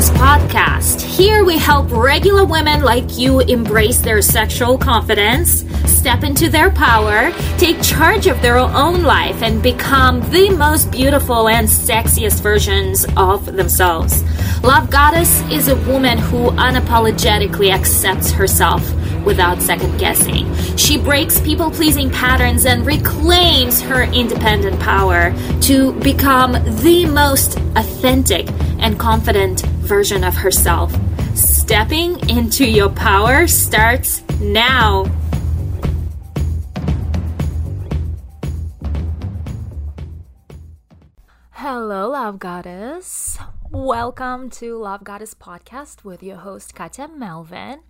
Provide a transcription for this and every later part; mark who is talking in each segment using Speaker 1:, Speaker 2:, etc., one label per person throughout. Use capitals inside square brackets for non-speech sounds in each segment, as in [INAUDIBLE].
Speaker 1: Goddess podcast. Here we help regular women like you embrace their sexual confidence, step into their power, take charge of their own life, and become the most beautiful and sexiest versions of themselves. Love Goddess is a woman who unapologetically accepts herself without second guessing. She breaks people pleasing patterns and reclaims her independent power to become the most authentic and confident version of herself. Stepping into your power starts now. Hello, Love Goddess. Welcome to Love Goddess Podcast with your host, Katya Melvin.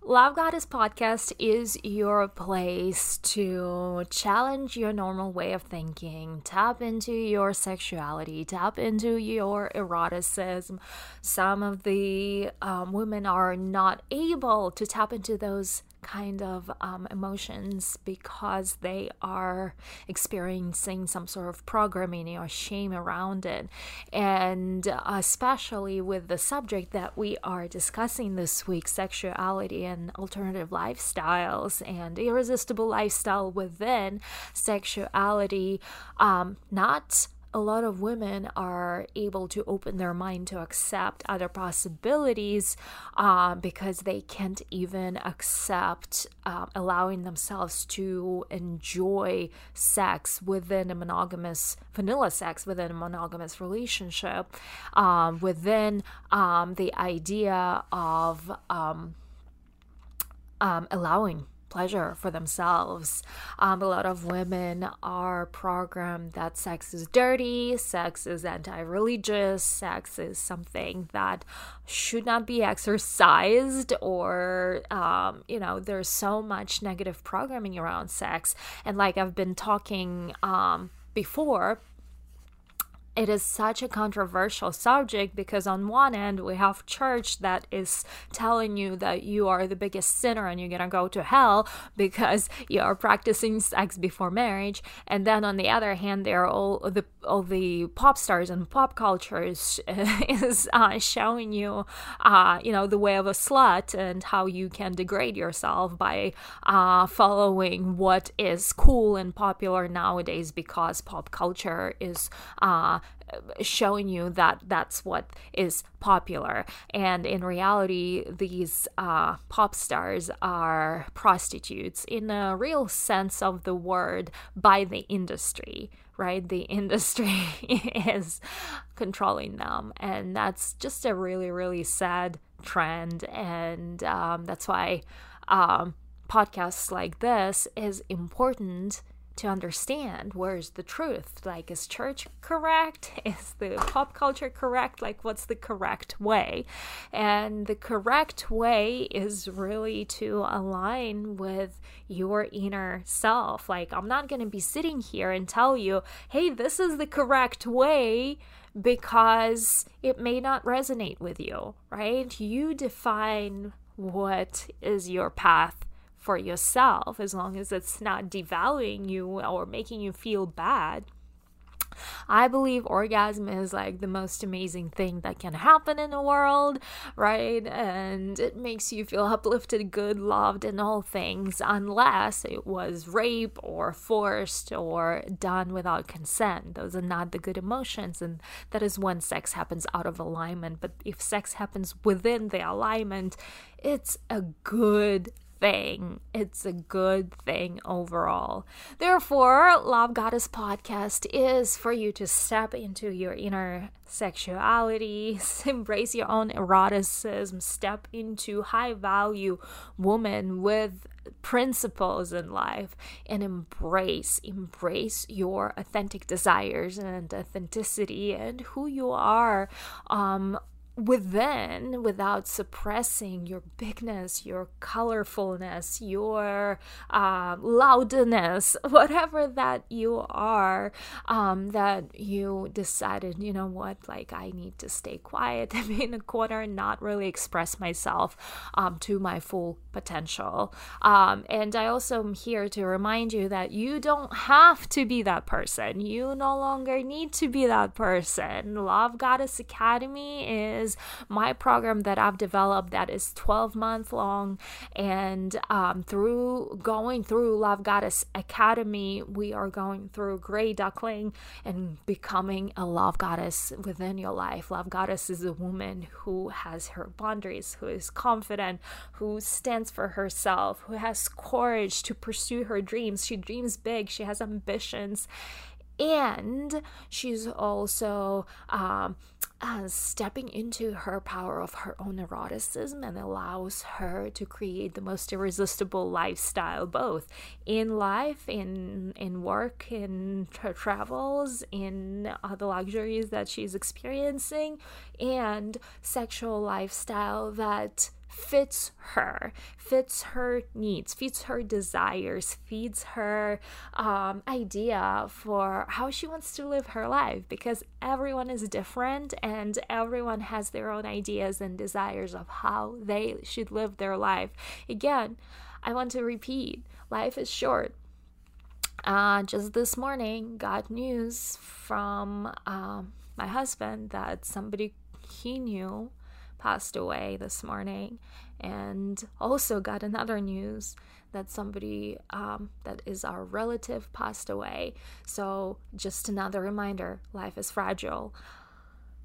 Speaker 1: Love Goddess podcast is your place to challenge your normal way of thinking, tap into your sexuality, tap into your eroticism. Some of the um, women are not able to tap into those kind of um, emotions because they are experiencing some sort of programming or shame around it. And especially with the subject that we are discussing this week sexuality and alternative lifestyles and irresistible lifestyle within sexuality, um, not a lot of women are able to open their mind to accept other possibilities uh, because they can't even accept uh, allowing themselves to enjoy sex within a monogamous vanilla sex within a monogamous relationship um, within um, the idea of um, um allowing pleasure for themselves. Um, a lot of women are programmed that sex is dirty, sex is anti religious, sex is something that should not be exercised, or, um, you know, there's so much negative programming around sex. And like I've been talking um, before, it is such a controversial subject because on one end we have church that is telling you that you are the biggest sinner and you're gonna go to hell because you are practicing sex before marriage. And then on the other hand there are all the all the pop stars and pop culture is, [LAUGHS] is uh, showing you uh, you know the way of a slut and how you can degrade yourself by uh, following what is cool and popular nowadays because pop culture is uh, showing you that that's what is popular. And in reality, these uh, pop stars are prostitutes in a real sense of the word by the industry, right? The [LAUGHS] industry is controlling them. And that's just a really, really sad trend. And um, that's why um, podcasts like this is important to understand where's the truth. Like is church correct? [LAUGHS] Is the pop culture correct? Like what's the correct way? And the correct way is really to align with your inner self. Like i'm not going to be sitting here and tell you hey this is the correct way because it may not resonate with you right? You define what is your path for yourself as long as it's not devaluing you or making you feel bad. I believe orgasm is like the most amazing thing that can happen in the world, right? And it makes you feel uplifted, good, loved, and all things, unless it was rape or forced or done without consent. Those are not the good emotions, and that is when sex happens out of alignment. But if sex happens within the alignment, it's a good thing. It's a good thing overall. Therefore, Love Goddess podcast is for you to step into your inner sexuality, [LAUGHS] embrace your own eroticism, step into high value woman with principles in life and embrace embrace your authentic desires and authenticity and who you are um within without suppressing your bigness, your colorfulness, your uh, loudness, [LAUGHS] whatever that you are, um, that you decided, you know what, like I need to stay quiet [LAUGHS] and be in a corner and not really express myself um, to my full potential. Um, and I also am here to remind you that you don't have to be that person. You no longer need to be that person. Love Goddess Academy is is my program that I've developed that is 12 month long. And um, through going through Love Goddess Academy, we are going through Grey Duckling and becoming a love goddess within your life. Love Goddess is a woman who has her boundaries, who is confident, who stands for herself, who has courage to pursue her dreams. She dreams big, she has ambitions and she's also um, uh, stepping into her power of her own eroticism and allows her to create the most irresistible lifestyle both in life in in work in her travels in uh, the luxuries that she's experiencing and sexual lifestyle that fits her, fits her needs, fits her desires, feeds her um, idea for how she wants to live her life because everyone is different and everyone has their own ideas and desires of how they should live their life. Again, I want to repeat life is short. Uh, just this morning, got news from um, my husband that somebody he knew passed away this morning, and also got another news that somebody um, that is our relative passed away. So, just another reminder life is fragile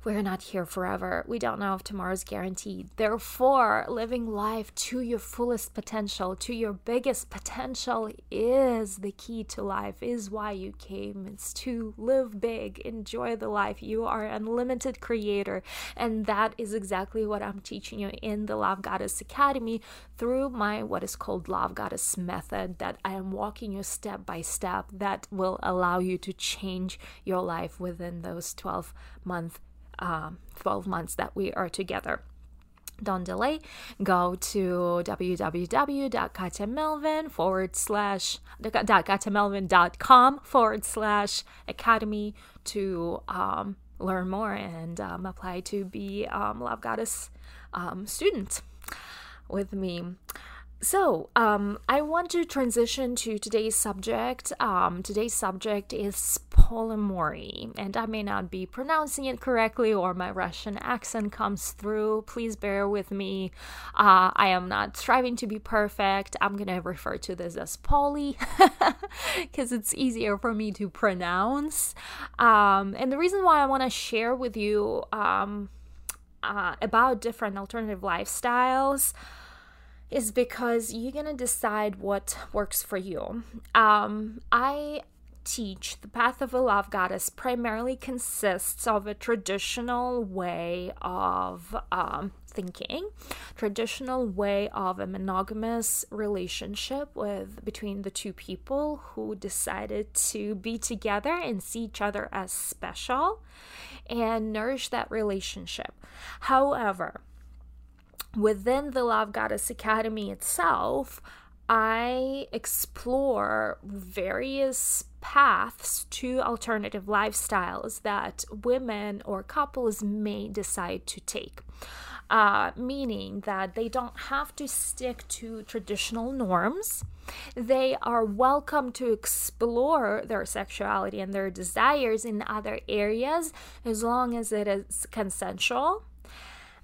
Speaker 1: we're not here forever. We don't know if tomorrow's guaranteed. Therefore, living life to your fullest potential, to your biggest potential, is the key to life, is why you came. It's to live big, enjoy the life. You are an unlimited creator. And that is exactly what I'm teaching you in the Love Goddess Academy through my what is called Love Goddess method that I am walking you step by step that will allow you to change your life within those 12 months um, 12 months that we are together. Don't delay. Go to www.katyamelvin forward slash katyamelvin.com forward slash academy to um, learn more and um, apply to be um, love goddess um, student with me so, um, I want to transition to today's subject. Um, today's subject is polyamory, and I may not be pronouncing it correctly or my Russian accent comes through. Please bear with me. Uh, I am not striving to be perfect. I'm gonna refer to this as poly [LAUGHS] because it's easier for me to pronounce. Um, and the reason why I want to share with you um, uh, about different alternative lifestyles is because you're gonna decide what works for you. Um, I teach the path of a love goddess primarily consists of a traditional way of um, thinking traditional way of a monogamous relationship with between the two people who decided to be together and see each other as special and nourish that relationship however within the Love Goddess Academy itself, I explore various paths to alternative lifestyles that women or couples may decide to take. Uh, meaning that they don't have to stick to traditional norms. They are welcome to explore their sexuality and their desires in other areas as long as it is consensual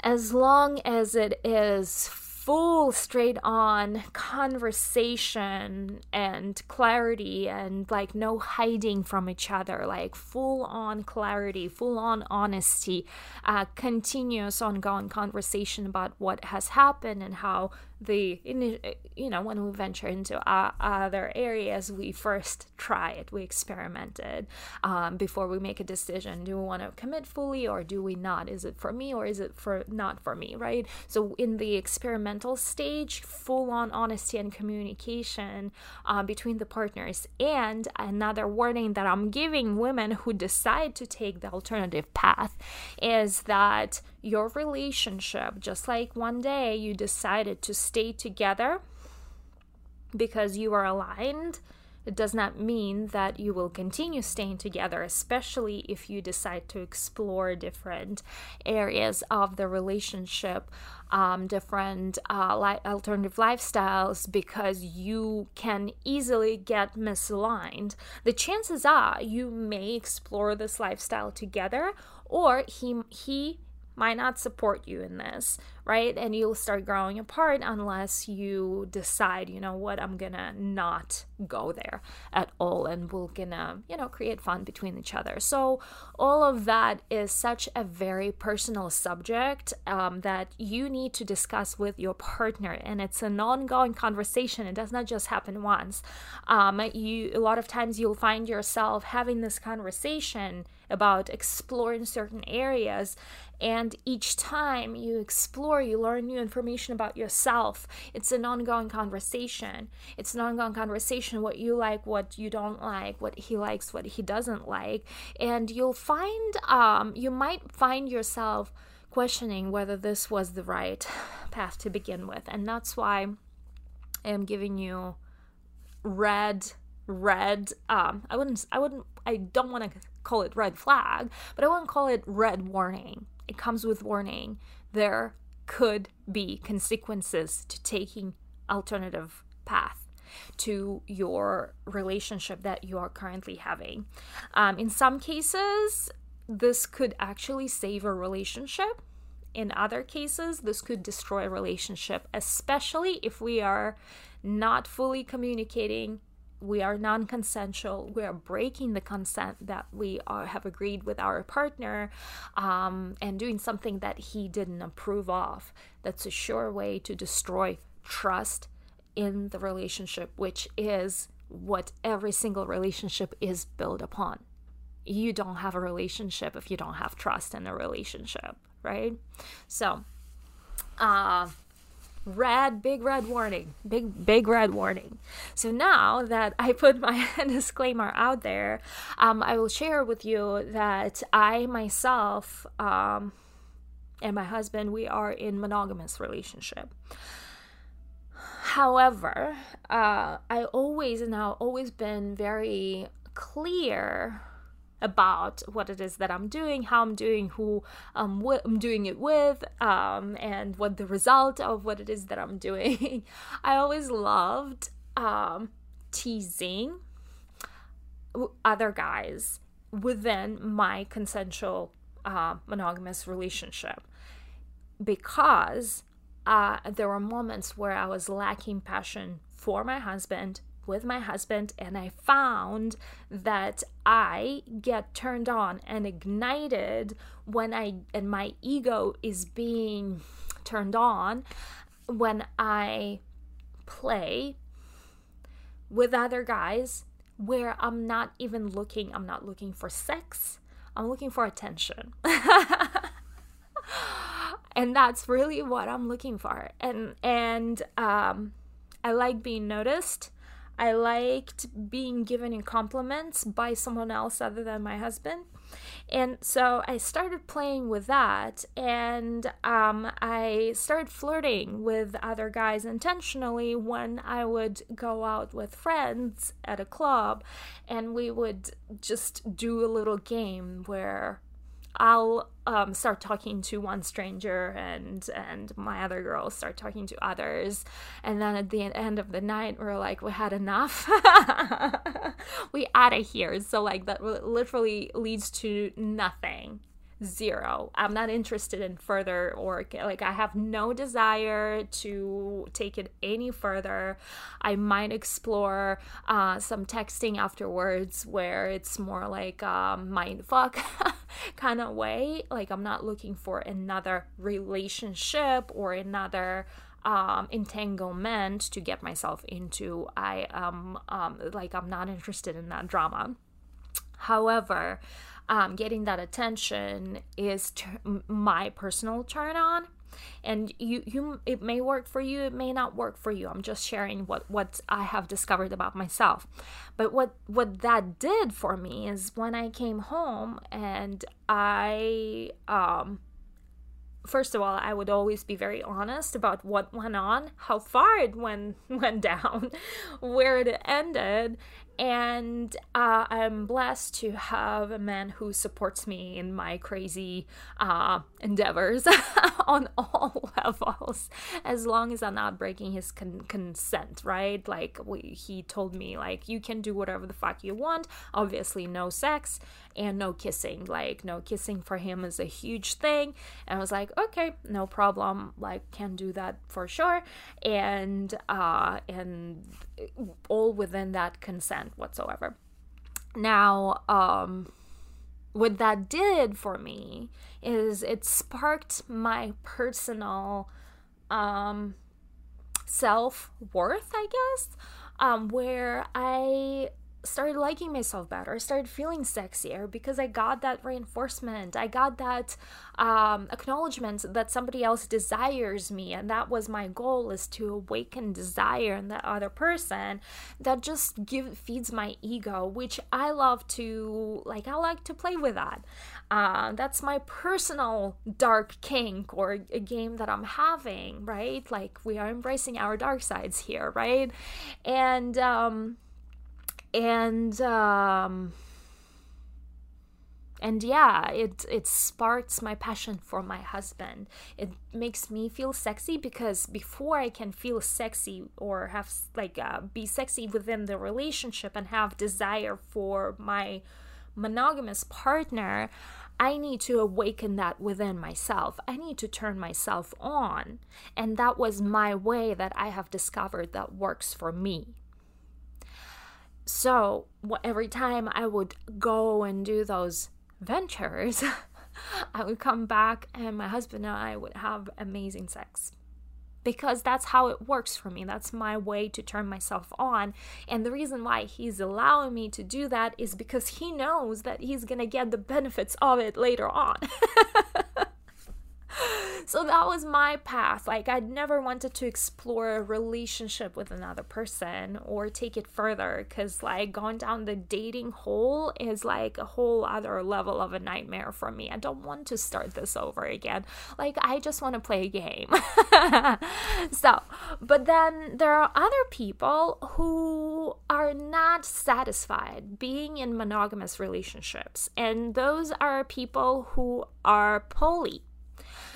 Speaker 1: as long as it is full straight on conversation and clarity and like no hiding from each other like full on clarity full on honesty uh, continuous ongoing conversation about what has happened and how the you know when we venture into other areas we first try it we experiment it um, before we make a decision do we want to commit fully or do we not? Is it for me or is it for not for me right? So in the experimental stage full on honesty and communication uh, between the partners. And another warning that i'm giving women who decide to take the alternative path is that your relationship, just like one day you decided to stay together because you are aligned, it does not mean that you will continue staying together, especially if you decide to explore different areas of the relationship, um, different uh, li- alternative lifestyles, because you can easily get misaligned. The chances are you may explore this lifestyle together, or he he might not support you in this, right? And you'll start growing apart unless you decide, you know what, I'm gonna not go there at all and we're gonna, you know, create fun between each other. So, all of that is such a very personal subject um, that you need to discuss with your partner, and it's an ongoing conversation. It does not just happen once. Um, you, a lot of times, you'll find yourself having this conversation about exploring certain areas and each time you explore, you learn new information about yourself. It's an ongoing conversation. It's an ongoing conversation what you like, what you don't like, what he likes, what he doesn't like. And you'll find, um, you might find yourself questioning whether this was the right [SIGHS] path to begin with. And that's why I am giving you red red um i wouldn't i wouldn't i don't want to call it red flag but i wouldn't call it red warning it comes with warning. There could be consequences to taking alternative path to your relationship that you are currently having. Um, in some cases, this could actually save a relationship. In other cases, this could destroy a relationship, especially if we are not fully communicating we are non-consensual. We are breaking the consent that we are, have agreed with our partner um, and doing something that he didn't approve of. That's a sure way to destroy trust in the relationship which is what every single relationship is built upon. You don't have a relationship if you don't have trust in a relationship right? So uh red big red warning big big red warning. So now that i put my [LAUGHS] disclaimer out there um, i will share with you that i myself um, and my husband we are in monogamous relationship. However uh, i always now always been very clear about what it is that I'm doing, how I'm doing, who um, wh- I'm doing it with, um, and what the result of what it is that I'm doing. [LAUGHS] I always loved um, teasing other guys within my consensual uh, monogamous relationship because uh, there were moments where I was lacking passion for my husband with my husband and I found that I get turned on and ignited when I and my ego is being turned on when I play with other guys where I'm not even looking I'm not looking for sex I'm looking for attention. [LAUGHS] And that's really what I'm looking for. And and um I like being noticed I liked being given compliments by someone else other than my husband. And so I started playing with that, and um, I started flirting with other guys intentionally when I would go out with friends at a club, and we would just do a little game where I'll um, start talking to one stranger and and my other girls start talking to others. And then at the end of the night we're like we had enough. [LAUGHS] We out of here. So like that literally leads to nothing zero. I'm not interested in further or like i have no desire to take it any further. I might explore uh, some texting afterwards where it's more like um, mind fuck [LAUGHS] kind of way. Like i'm not looking for another relationship or another um, entanglement to get myself into. I am um, like i'm not interested in that drama. However um, getting that attention is my personal turn on. And you you it may work for you it may not work for you. I'm just sharing what what i have discovered about myself. But what what that did for me is when i came home and i um first of all, I would always be very honest about what went on, how far it went [LAUGHS] went down, [LAUGHS] where it ended, and uh, I'm blessed to have a man who supports me in my crazy uh, endeavors [LAUGHS] on all [LAUGHS] levels, as long as I'm not breaking his con- consent, right? Like we, he told me, like you can do whatever the fuck you want. Obviously, no sex and no kissing. Like no kissing for him is a huge thing. And I was like, okay, no problem. Like can do that for sure. And uh, and all within that consent whatsoever. Now, um, what that did for me is it sparked my personal um, self worth, I guess, um, where I started liking myself better. I started feeling sexier because I got that reinforcement. I got that um, acknowledgement that somebody else desires me, and that was my goal: is to awaken desire in that other person. That just give feeds my ego, which I love to like. I like to play with that. Uh, that's my personal dark kink or a game that I'm having, right? Like we are embracing our dark sides here, right? And um, and um and yeah it it sparks my passion for my husband it makes me feel sexy because before i can feel sexy or have like uh, be sexy within the relationship and have desire for my monogamous partner I need to awaken that within myself. I need to turn myself on. And that was my way that I have discovered that works for me. So every time I would go and do those ventures, [LAUGHS] I would come back and my husband and I would have amazing sex. Because that's how it works for me. That's my way to turn myself on. And the reason why he's allowing me to do that is because he knows that he's going to get the benefits of it later on. [LAUGHS] [LAUGHS] so that was my path. Like, I'd never wanted to explore a relationship with another person or take it further because, like, going down the dating hole is like a whole other level of a nightmare for me. I don't want to start this over again. Like, I just want to play a game. [LAUGHS] so, but then there are other people who are not satisfied being in monogamous relationships, and those are people who are poly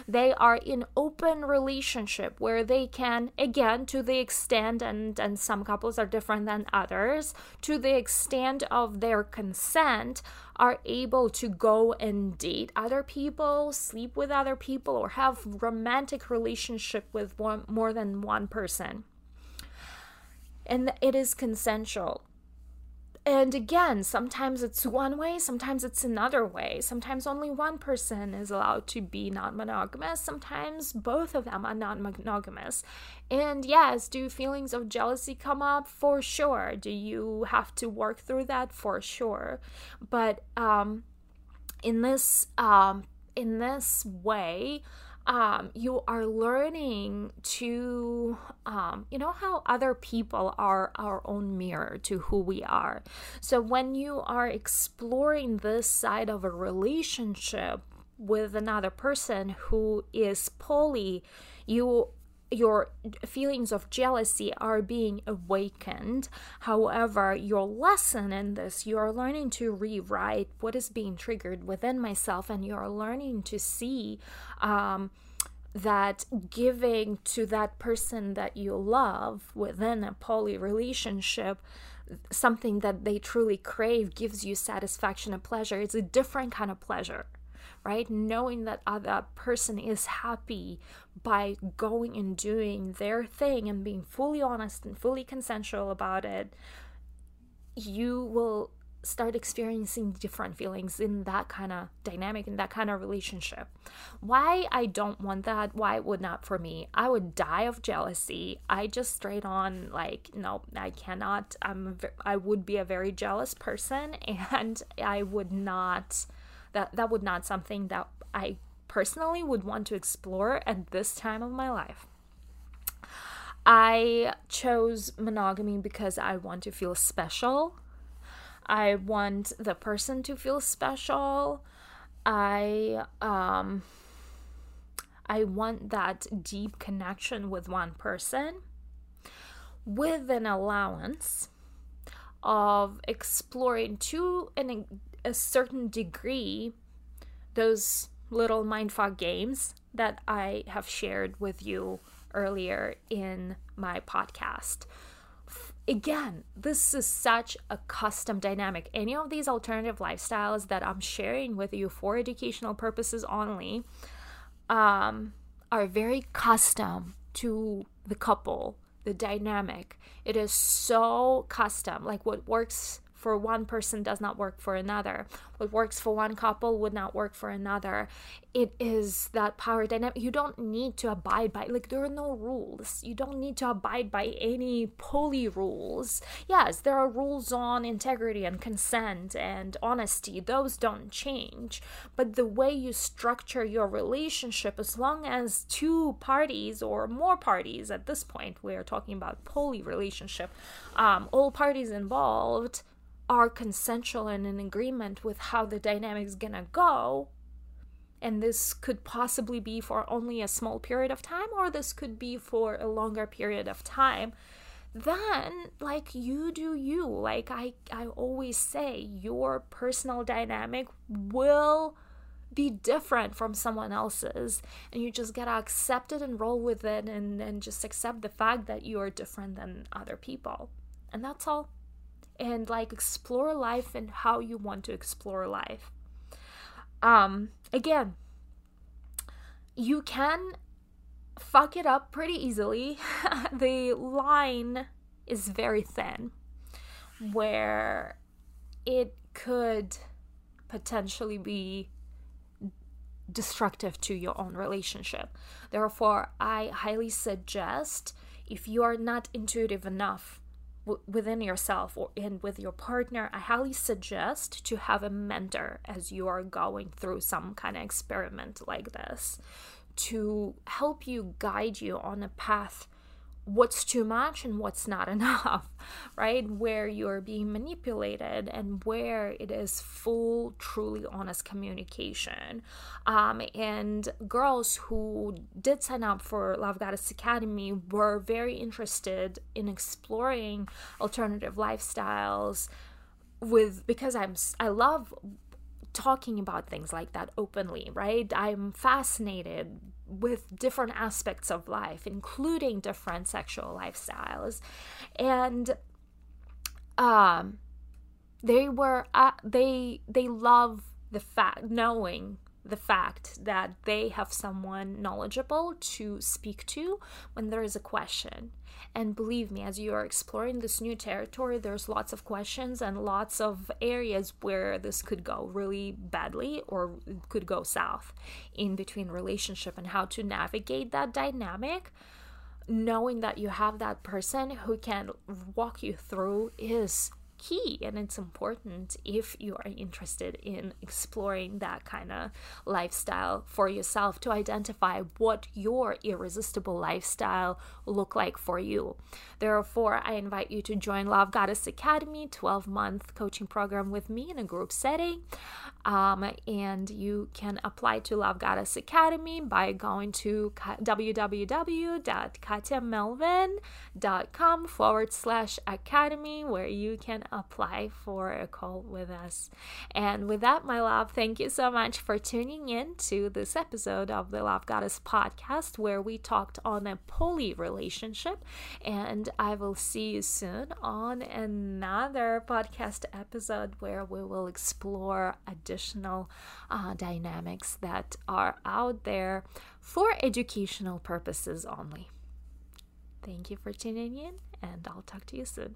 Speaker 1: they are in open relationship where they can again to the extent and and some couples are different than others to the extent of their consent are able to go and date other people sleep with other people or have romantic relationship with one more than one person. And it is consensual and again, sometimes it's one way, sometimes it's another way. Sometimes only one person is allowed to be non monogamous, sometimes both of them are non monogamous. And yes, do feelings of jealousy come up? For sure. Do you have to work through that? For sure. But um, in this um, in this way, um, you are learning to, um, you know, how other people are our own mirror to who we are. So when you are exploring this side of a relationship with another person who is poly, you your feelings of jealousy are being awakened. However, your lesson in this, you're learning to rewrite what is being triggered within myself, and you're learning to see um, that giving to that person that you love within a poly relationship something that they truly crave gives you satisfaction and pleasure it's a different kind of pleasure right? Knowing that other person is happy by going and doing their thing and being fully honest and fully consensual about it, you will start experiencing different feelings in that kind of dynamic in that kind of relationship why i don't want that why it would not for me i would die of jealousy i just straight on like no i cannot i'm i would be a very jealous person [LAUGHS] and i would not that that would not something that I personally would want to explore at this time of my life. I chose monogamy because I want to feel special. I want the person to feel special. I um I want that deep connection with one person with an allowance of exploring to an, a certain degree those little mindfuck games that I have shared with you earlier in my podcast. Again, this is such a custom dynamic. Any of these alternative lifestyles that I'm sharing with you for educational purposes only um, are very custom to the couple, the dynamic. It is so custom. Like what works for one person does not work for another. What works for one couple would not work for another. It is that power dynamic. You don't need to abide by, like, there are no rules. You don't need to abide by any poly rules. Yes, there are rules on integrity and consent and honesty. Those don't change. But the way you structure your relationship, as long as two parties or more parties at this point, we're talking about poly relationship, um, all parties involved are consensual and in agreement with how the dynamic is gonna go, and this could possibly be for only a small period of time, or this could be for a longer period of time, then like you do you. Like I, I always say, your personal dynamic will be different from someone else's and you just gotta accept it and roll with it and, and just accept the fact that you are different than other people and that's all and like explore life and how you want to explore life. Um, again, you can fuck it up pretty easily. [LAUGHS] the line is very thin where it could potentially be destructive to your own relationship. Therefore, I highly suggest if you are not intuitive enough within yourself or and with your partner, I highly suggest to have a mentor as you are going through some kind of experiment like this to help you guide you on a path what's too much and what's not [LAUGHS] enough, right? Where you're being manipulated and where it is full, truly honest communication. Um, and girls who did sign up for Love Goddess Academy were very interested in exploring alternative lifestyles with because I'm I love talking about things like that openly, right? I'm fascinated with different aspects of life, including different sexual lifestyles. And um they were uh, they they love the fact knowing the fact that they have someone knowledgeable to speak to when there is a question. And believe me, as you are exploring this new territory, there's lots of questions and lots of areas where this could go really badly or could go south in between relationship and how to navigate that dynamic. Knowing that you have that person who can walk you through is key and it's important if you are interested in exploring that kind of lifestyle for yourself to identify what your irresistible lifestyle look like for you. Therefore i invite you to join love goddess academy 12 month coaching program with me in a group setting. Um, and you can apply to love goddess academy by going to www.katyamelvin.com forward slash academy where you can apply for a call with us. And with that, my love, thank you so much for tuning in to this episode of the Love Goddess podcast where we talked on a poly relationship. And I will see you soon on another podcast episode where we will explore additional uh, dynamics that are out there for educational purposes only. Thank you for tuning in, and I'll talk to you soon.